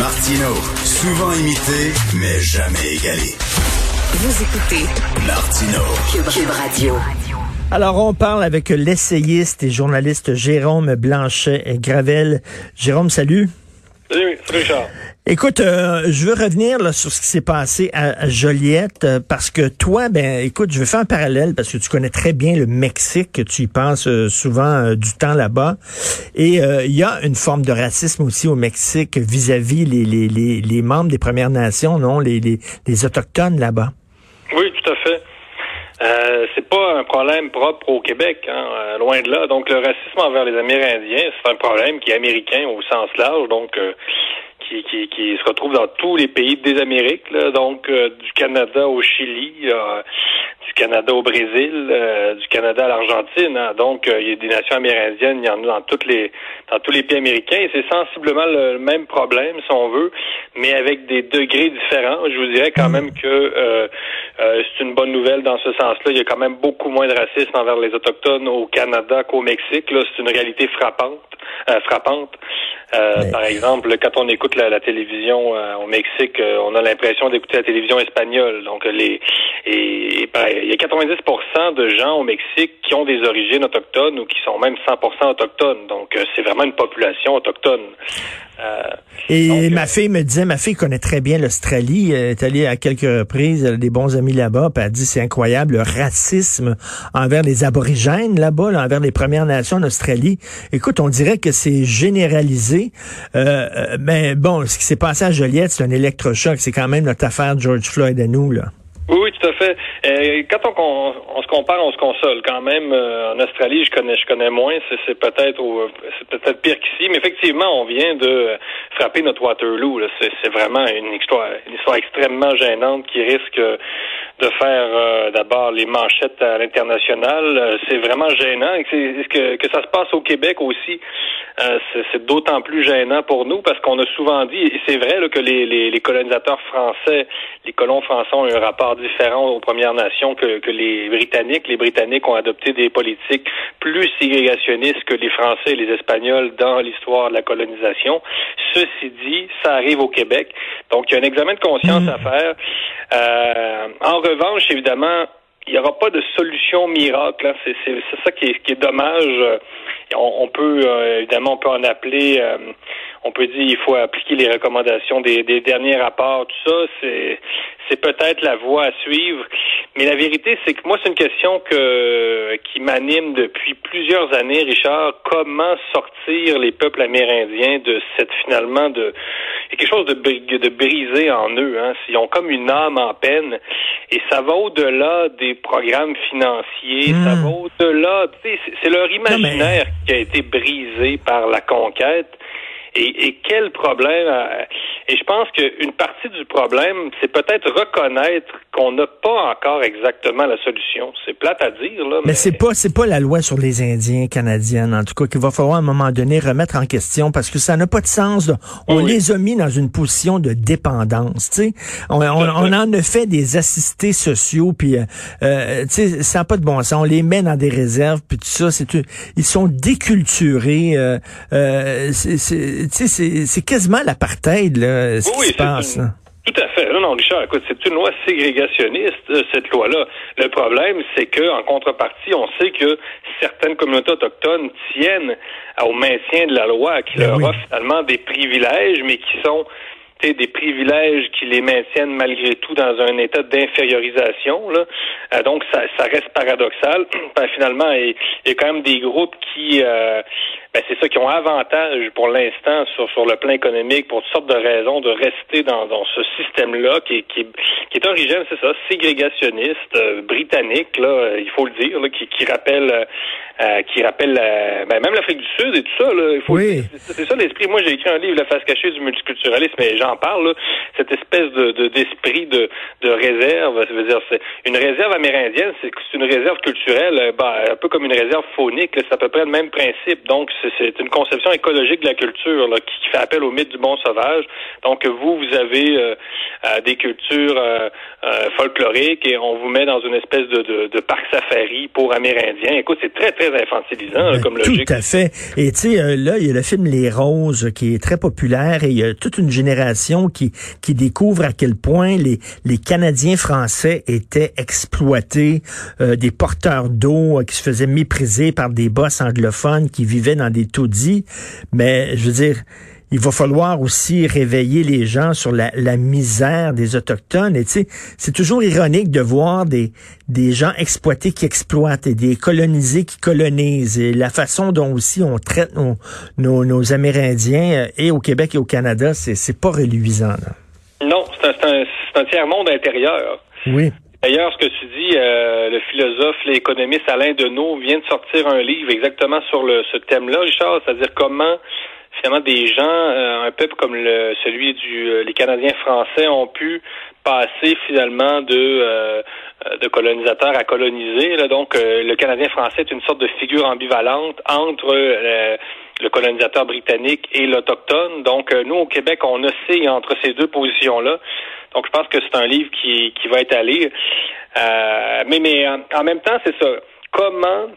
Martino, souvent imité, mais jamais égalé. Vous écoutez Martino. Cube, Cube Radio. Alors, on parle avec l'essayiste et journaliste Jérôme Blanchet et Gravel. Jérôme, salut. Salut, Charles. Écoute, euh, je veux revenir là, sur ce qui s'est passé à, à Joliette euh, parce que toi, ben, écoute, je veux faire un parallèle parce que tu connais très bien le Mexique, que tu y penses euh, souvent du temps là-bas, et il y a une forme de racisme aussi au Mexique vis-à-vis les, les, les, les, membres des Premières Nations, non, les, les, les autochtones là-bas. Oui, tout à fait. Euh, c'est pas un problème propre au Québec, hein, loin de là. Donc le racisme envers les Amérindiens, c'est un problème qui est américain au sens large. Donc qui, qui, qui, se retrouve dans tous les pays des Amériques, là, donc euh, du Canada au Chili, euh, du Canada au Brésil, euh, du Canada à l'Argentine. Hein. donc il y a des nations amérindiennes, il y en a dans toutes les dans tous les pays américains. Et c'est sensiblement le même problème, si on veut, mais avec des degrés différents. Je vous dirais quand même que c'est une bonne nouvelle dans ce sens-là. Il y a quand même beaucoup moins de racisme envers les autochtones au Canada qu'au Mexique. Là, c'est une réalité frappante, frappante. Par exemple, quand on écoute la, télévision euh, au Mexique, euh, on a l'impression d'écouter la télévision espagnole. Donc les et, ben, il y a 90% de gens au Mexique qui ont des origines autochtones ou qui sont même 100% autochtones. Donc euh, c'est vraiment une population autochtone. Et ma fille me disait, ma fille connaît très bien l'Australie, elle est allée à quelques reprises, elle a des bons amis là-bas, puis elle dit c'est incroyable le racisme envers les aborigènes là-bas, envers les Premières Nations en Australie. Écoute, on dirait que c'est généralisé, mais bon ce qui s'est passé à Joliette, c'est un électrochoc. C'est quand même notre affaire George Floyd à nous, là. Tout à fait. Euh, quand on, on, se compare, on se console. Quand même, euh, en Australie, je connais, je connais moins. C'est peut-être, c'est peut-être pire qu'ici, mais effectivement, on vient de frapper notre Waterloo. C'est vraiment une histoire, une histoire extrêmement gênante qui risque de faire euh, d'abord les manchettes à l'international. C'est vraiment gênant. Que, que, que ça se passe au Québec aussi, c'est d'autant plus gênant pour nous parce qu'on a souvent dit, et c'est vrai que les, les, les colonisateurs français, les colons français ont un rapport différent aux Premières Nations que, que, les Britanniques. Les Britanniques ont adopté des politiques plus ségrégationnistes que les Français et les Espagnols dans l'histoire de la colonisation. Ceci dit, ça arrive au Québec. Donc, il y a un examen de conscience à faire. Euh, en revanche, évidemment, il n'y aura pas de solution miracle. Hein. C'est ça qui est, dommage. On, peut euh, évidemment on peut en appeler. On peut dire il faut appliquer les recommandations des, des derniers rapports. Tout ça, c'est c'est peut-être la voie à suivre. Mais la vérité, c'est que moi, c'est une question que qui m'anime depuis plusieurs années, Richard. Comment sortir les peuples amérindiens de cette finalement de il y a quelque chose de, de brisé en eux. Hein. Ils ont comme une âme en peine. Et ça va au-delà des programmes financiers. Ça hmm. va au-delà. C'est leur imaginaire qui a été brisé par la conquête. Et, et quel problème. Et je pense qu'une partie du problème, c'est peut-être reconnaître qu'on n'a pas encore exactement la solution. C'est plate à dire, là. Mais, mais c'est pas, c'est pas la loi sur les Indiens canadiennes, en tout cas, qu'il va falloir à un moment donné remettre en question parce que ça n'a pas de sens. On les a mis dans une position de dépendance, tu sais. On, on, en a fait des assistés sociaux, puis, euh, euh tu sais, ça n'a pas de bon sens. On les met dans des réserves, puis tout ça, c'est, ils sont déculturés. Euh, euh, c'est quasiment l'apartheid, là, ce qui se passe. Tout à fait. Non, non, Richard, écoute, c'est une loi ségrégationniste, euh, cette loi-là. Le problème, c'est que, en contrepartie, on sait que certaines communautés autochtones tiennent au maintien de la loi, qui ben leur offre finalement des privilèges, mais qui sont des privilèges qui les maintiennent malgré tout dans un état d'infériorisation. Euh, donc, ça, ça, reste paradoxal. Ben, finalement, il, y a quand même des groupes qui, euh, ben, c'est ça qui ont avantage pour l'instant sur, sur le plan économique pour toutes sortes de raisons de rester dans, dans ce système-là qui, qui, qui est origine, c'est ça, ségrégationniste, euh, britannique, là, il faut le dire, là, qui, qui rappelle euh, qui rappelle ben, même l'Afrique du Sud et tout ça. Là, il faut oui. C'est ça l'esprit. Moi, j'ai écrit un livre, La face cachée du multiculturalisme, et j'en parle, là, cette espèce de d'esprit de, de, réserve. Ça veut dire, c'est une réserve amérindienne, c'est une réserve culturelle, ben, un peu comme une réserve faunique. C'est à peu près le même principe. Donc, c'est une conception écologique de la culture là, qui, fait appel au mythe du bon sauvage. Donc, vous, vous avez euh, euh, des cultures euh, folkloriques et on vous met dans une espèce de, de, de parc safari pour Amérindiens. Écoute, c'est très, très infantilisant ben, comme logique. Tout à fait. Et tu sais, là, il y a le film Les Roses qui est très populaire et il y a toute une génération qui, qui découvre à quel point les, les Canadiens français étaient exploités, des porteurs d'eau qui se faisaient mépriser par des boss anglophones qui vivaient dans des taudis. Mais je veux dire, il va falloir aussi réveiller les gens sur la, misère des Autochtones. Et tu sais, c'est toujours ironique de voir des, des gens exploités qui exploitent et des colonisés qui colonisent. Et la façon dont aussi on traite nos, nos, Amérindiens, euh, et au Québec et au Canada, c'est pas reluisant. Non, c'est un, un tiers-monde intérieur. Oui. D'ailleurs, ce que tu dis, euh, le philosophe, l'économiste Alain Deneau vient de sortir un livre exactement sur le, ce thème-là, Richard, c'est-à-dire comment finalement des gens, euh, un peuple comme le, celui du euh, les Canadiens français ont pu passer finalement de de colonisateur à coloniser. Là. Donc, le Canadien français est une sorte de figure ambivalente entre le colonisateur britannique et l'autochtone. Donc, nous, au Québec, on oscille entre ces deux positions-là. Donc, je pense que c'est un livre qui, qui va être à lire. Euh, mais, mais en même temps, c'est ça. Comment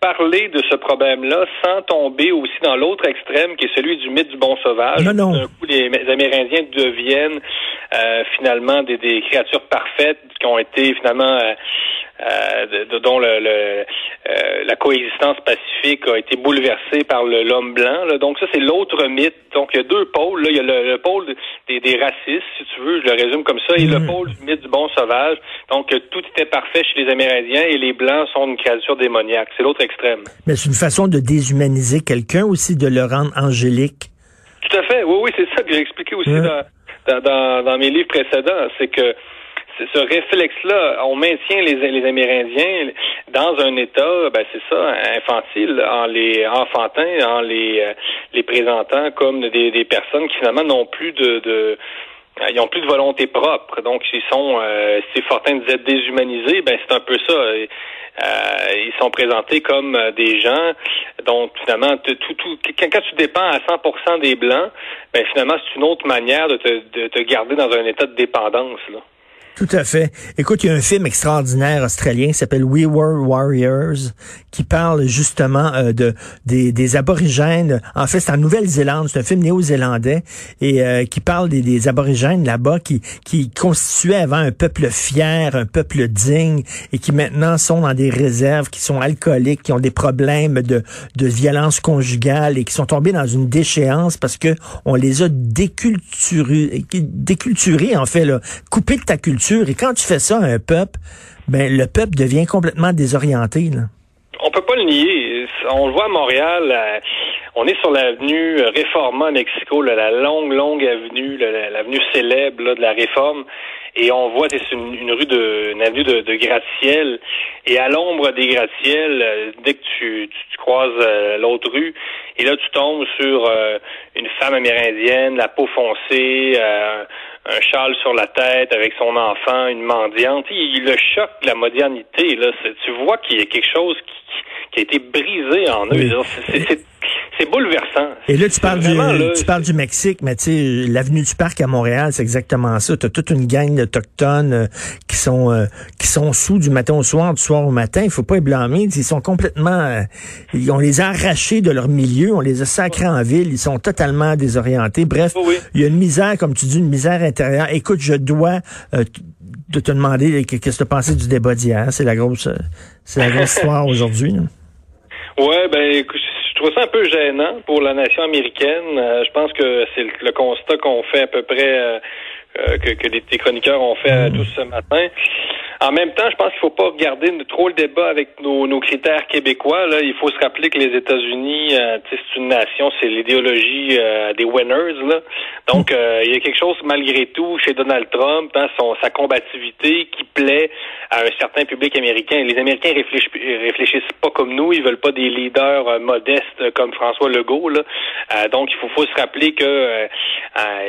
parler de ce problème-là sans tomber aussi dans l'autre extrême qui est celui du mythe du bon sauvage? Non, non. D'un coup, les Amérindiens deviennent euh, finalement des, des, créatures parfaites qui ont été finalement euh, euh, dont le, euh, la coexistence pacifique a été bouleversée par l'homme blanc. Là. Donc ça, c'est l'autre mythe. Donc il y a deux pôles. Là. Il y a le, pôle des, des, racistes, si tu veux, je le résume comme ça, et le mm. pôle du mythe du bon sauvage. Donc tout était parfait chez les Amérindiens et les Blancs sont une créature démoniaque. C'est l'autre extrême. Mais c'est une façon de déshumaniser quelqu'un aussi, de le rendre angélique. Tout à fait. Oui, oui, c'est ça que j'ai expliqué aussi dans, dans, dans, mes livres précédents. C'est que ce réflexe-là, on maintient les, les Amérindiens dans un état, ben c'est ça, infantile, en les enfantin, en les euh, les présentant comme des, des personnes qui finalement n'ont plus de, de ils n'ont plus de volonté propre, donc ils sont, euh, si Fortin disait déshumanisés, ben c'est un peu ça. Euh, ils sont présentés comme des gens dont finalement tout, tout, quand tu dépends à 100% des blancs, ben finalement c'est une autre manière de te, de te garder dans un état de dépendance là. Tout à fait. Écoute, il y a un film extraordinaire australien qui s'appelle We Were Warriors qui parle justement euh, de des, des, aborigènes. En fait, c'est en Nouvelle-Zélande, c'est un film néo-zélandais et euh, qui parle des, des aborigènes là-bas qui qui constituaient avant un peuple fier, un peuple digne et qui maintenant sont dans des réserves, qui sont alcooliques, qui ont des problèmes de de violence conjugale et qui sont tombés dans une déchéance parce que on les a déculturés, déculturés en fait là, coupés de ta culture et quand tu fais ça à un peuple, ben le peuple devient complètement désorienté. Là. On le voit à Montréal. Euh, on est sur l'avenue Réforma Mexico, la longue, longue avenue, l'avenue célèbre de la Réforme. Et on voit, c'est une, rue de, une avenue de, gratte-ciel. Et à l'ombre des gratte-ciel, euh, dès que tu, croises euh, l'autre rue, et là tu tombes sur une femme amérindienne, la peau foncée, un châle sur la tête avec son enfant, une mendiante. Le choc de la modernité, là, tu vois qu'il y a quelque chose qui, qui a été brisé en eux. C'est bouleversant. Et là, tu parles, du, tu parles du Mexique, mais tu sais, l'avenue du Parc à Montréal, c'est exactement ça. Tu as toute une gang d'Autochtones euh, qui sont euh, qui sont sous du matin au soir, du soir au matin. Il faut pas les blâmer. Ils sont complètement... Euh, on les a arrachés de leur milieu, on les a sacrés en ville. Ils sont totalement désorientés. Bref, il y a une misère, comme tu dis, une misère intérieure. Écoute, je dois de te demander qu'est-ce que tu as pensé du débat d'hier. C'est la grosse, c'est la grosse histoire aujourd'hui. Ouais, ben écoute, je trouve ça un peu gênant pour la nation américaine. Euh, je pense que c'est le, constat qu'on fait à peu près euh, euh, que, que les, chroniqueurs ont fait tous ce matin. En même temps, je pense qu'il faut pas regarder trop le débat avec nos, nos critères québécois. Là. Il faut se rappeler que les États-Unis, euh, c'est une nation, c'est l'idéologie euh, des winners. Là. Donc, euh, il y a quelque chose malgré tout chez Donald Trump, hein, son, sa combativité qui plaît à un certain public américain. Les Américains réfléchissent, réfléchissent pas comme nous, ils veulent pas des leaders modestes comme François Legault. Là. donc, il faut, faut se rappeler que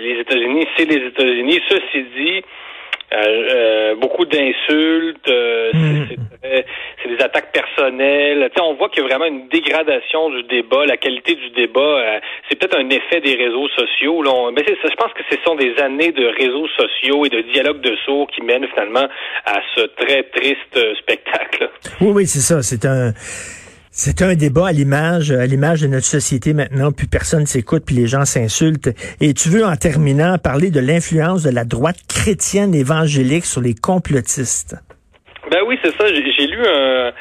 les États-Unis, c'est les États-Unis. Ceci dit, euh, euh, beaucoup d'insultes, euh, hmm. c'est des attaques personnelles. on voit qu'il y a vraiment une dégradation du débat, la qualité du débat. c'est peut-être un effet des réseaux sociaux. Là. mais je pense que ce sont des années de réseaux sociaux et de dialogue de sourds qui mènent finalement à ce très triste spectacle. Oui, oui, c'est ça. C'est un c'est un débat à l'image, à l'image de notre société maintenant, puis personne s'écoute, puis les gens s'insultent. Et tu veux, en terminant, parler de l'influence de la droite chrétienne évangélique sur les complotistes. Ben oui, c'est ça. J'ai lu un,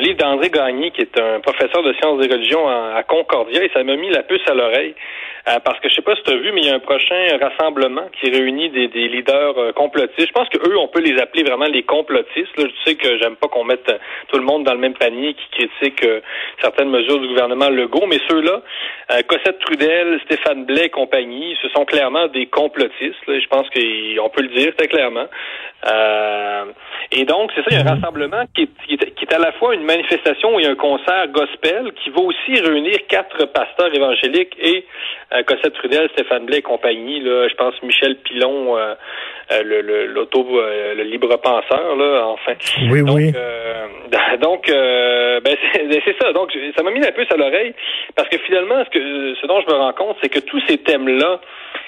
livre d'André Gagné, qui est un professeur de sciences des religions à Concordia, et ça m'a mis la puce à l'oreille. Euh, parce que je sais pas si tu as vu, mais il y a un prochain rassemblement qui réunit des, leaders euh, complotistes. Je pense qu'eux, on peut les appeler vraiment les complotistes. Là, je sais que j'aime pas qu'on mette euh, tout le monde dans le même panier qui critique certaines mesures du gouvernement Legault, mais ceux-là, Cossette Trudel, Stéphane Blais et compagnie, ce sont clairement des complotistes. je pense qu'on peut le dire très clairement. et donc, c'est ça, il y a un mhm. rassemblement qui est, qui, est, qui est à la fois une manifestation a un concert gospel qui va aussi réunir quatre pasteurs évangéliques et euh, Cossette Trudel, Stéphane Blais et compagnie, là, je pense Michel Pilon, euh, euh, le, l'auto, le libre penseur, là, enfin. Oui, donc, oui. donc, ben, c'est, c'est ça. Donc, ça m'a mis un peu à l'oreille parce que finalement, ce que ce dont je me rends compte, c'est que tous ces thèmes-là,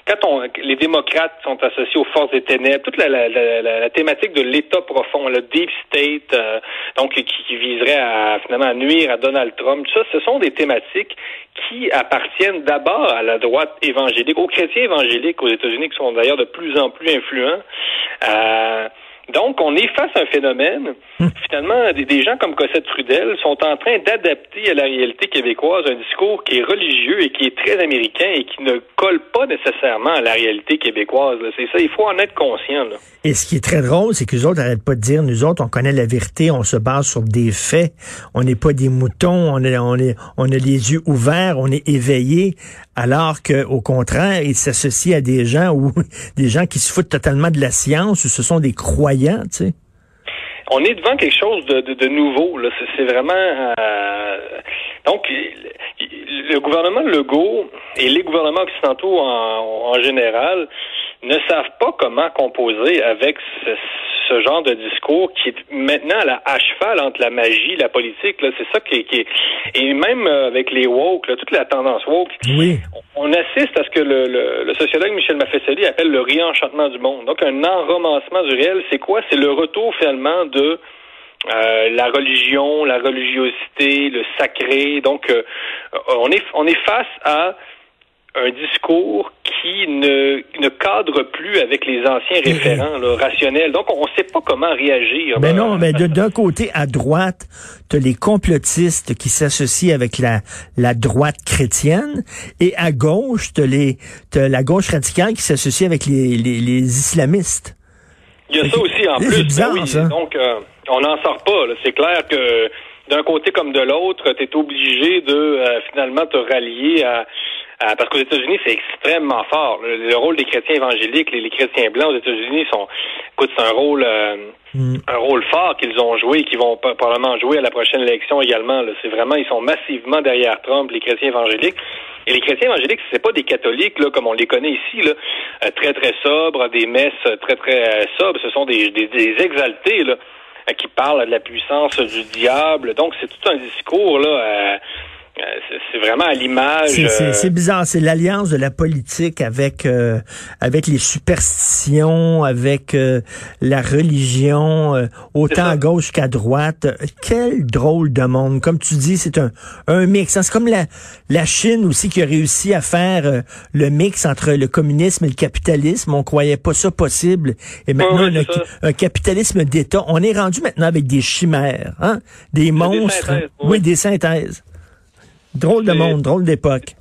quand on, les démocrates sont associés aux forces des ténèbres, toute la, la, la, la thématique de l'État profond, le deep state, donc qui, qui, viserait à finalement à nuire à Donald Trump, tout ça, ce sont des thématiques qui appartiennent d'abord à la droite évangélique, aux chrétiens évangéliques aux États-Unis, qui sont d'ailleurs de plus en plus influents. Euh, donc, on est face à un phénomène. Hmm. Finalement, des, gens comme Cossette Trudel sont en train d'adapter à la réalité québécoise un discours qui est religieux et qui est très américain et qui ne colle pas nécessairement à la réalité québécoise. C'est ça, il faut en être conscient. Et ce qui est très drôle, c'est que les autres n'arrêtent pas de dire, nous autres, on connaît la vérité, on se base sur des faits, on n'est pas des moutons, on, est, on, est, on a les yeux ouverts, on est éveillés, alors que au contraire, ils s'associent à des gens qui se foutent totalement de la science ou ce sont des croyants, tu sais. On est devant quelque chose de, nouveau. C'est, vraiment euh... donc le gouvernement Legault et les gouvernements occidentaux en, en général ne savent pas comment composer avec ce, ce genre de discours qui est maintenant à, cheval entre la magie, la politique. c'est ça qui est, et même euh, avec les woke, toute la tendance woke. Oui. On assiste à ce que le, sociologue Michel Maffesoli appelle le réenchantement du monde. Donc un enromancement du réel, c'est quoi? C'est le retour finalement de euh, la religion, la religiosité, le sacré. Donc, euh, on est on est face à un discours qui ne, ne cadre plus avec les anciens référents rationnels. Donc, on ne sait pas comment réagir. Mais ben non, mais d'un côté, à droite, tu les complotistes qui s'associent avec la, la droite chrétienne, et à gauche, tu les as la gauche radicale qui s'associe avec les, les, les, islamistes. Il y a ça aussi en plus. Bizarre, ben ça. Donc, euh, on n'en sort pas. C'est clair que d'un côté comme de l'autre, tu es obligé de euh, finalement te rallier à euh, parce qu'aux États-Unis, c'est extrêmement fort. Le, rôle des chrétiens évangéliques, les, chrétiens blancs aux États-Unis sont, écoute, c'est un rôle, euh, mm. un rôle fort qu'ils ont joué et qu'ils vont probablement jouer à la prochaine élection également. C'est vraiment, ils sont massivement derrière Trump, les chrétiens évangéliques. Et les chrétiens évangéliques, c'est pas des catholiques là, comme on les connaît ici, là, euh, très très sobres, des messes très très sobres. Ce sont des, des, des exaltés là, qui parlent de la puissance du diable. Donc c'est tout un discours là. Euh, c'est vraiment à l'image. C'est euh, bizarre, c'est l'alliance de la politique avec euh, avec les superstitions, avec la religion, autant à gauche qu'à droite. Quel drôle de monde. Comme tu dis, c'est un, un mix. C'est comme la, la Chine aussi qui a réussi à faire le mix entre le communisme et le capitalisme. On croyait pas ça possible. Et maintenant, un capitalisme d'État. On est rendu maintenant avec des chimères, hein? des monstres. oui, des synthèses. Drôle de monde, drôle d'époque.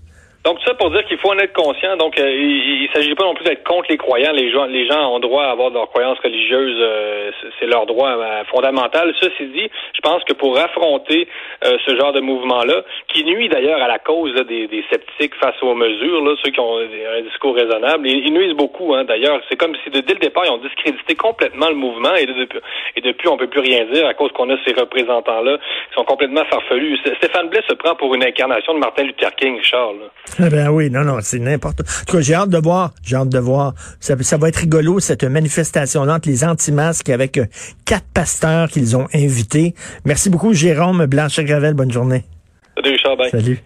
Donc, tout ça pour dire qu'il faut en être conscient. Donc, euh, il, ne s'agit pas non plus d'être contre les croyants. Les gens, les gens ont droit à avoir leurs croyances religieuses. Euh, c'est leur droit euh, fondamental. Ceci dit, je pense que pour affronter ce genre de mouvement-là, qui nuit d'ailleurs à la cause des, sceptiques face aux mesures, là, ceux qui ont un discours raisonnable, ils, nuisent beaucoup. Hein, d'ailleurs, c'est comme si dès le départ, ils ont discrédité complètement le mouvement et, depuis, et depuis, on peut plus rien dire à cause qu'on a ces représentants-là qui sont complètement farfelus. Stéphane Blais se prend pour une incarnation de Martin Luther King, Charles. ben oui, non, non, c'est n'importe. En tout cas, j'ai hâte de voir, j'ai hâte de voir. Ça, ça va être rigolo, cette manifestation-là entre les anti-masques avec euh, quatre pasteurs qu'ils ont invités. Merci beaucoup, Jérôme Blanchet-Gravel. Bonne journée. Salut, Richard. Salut.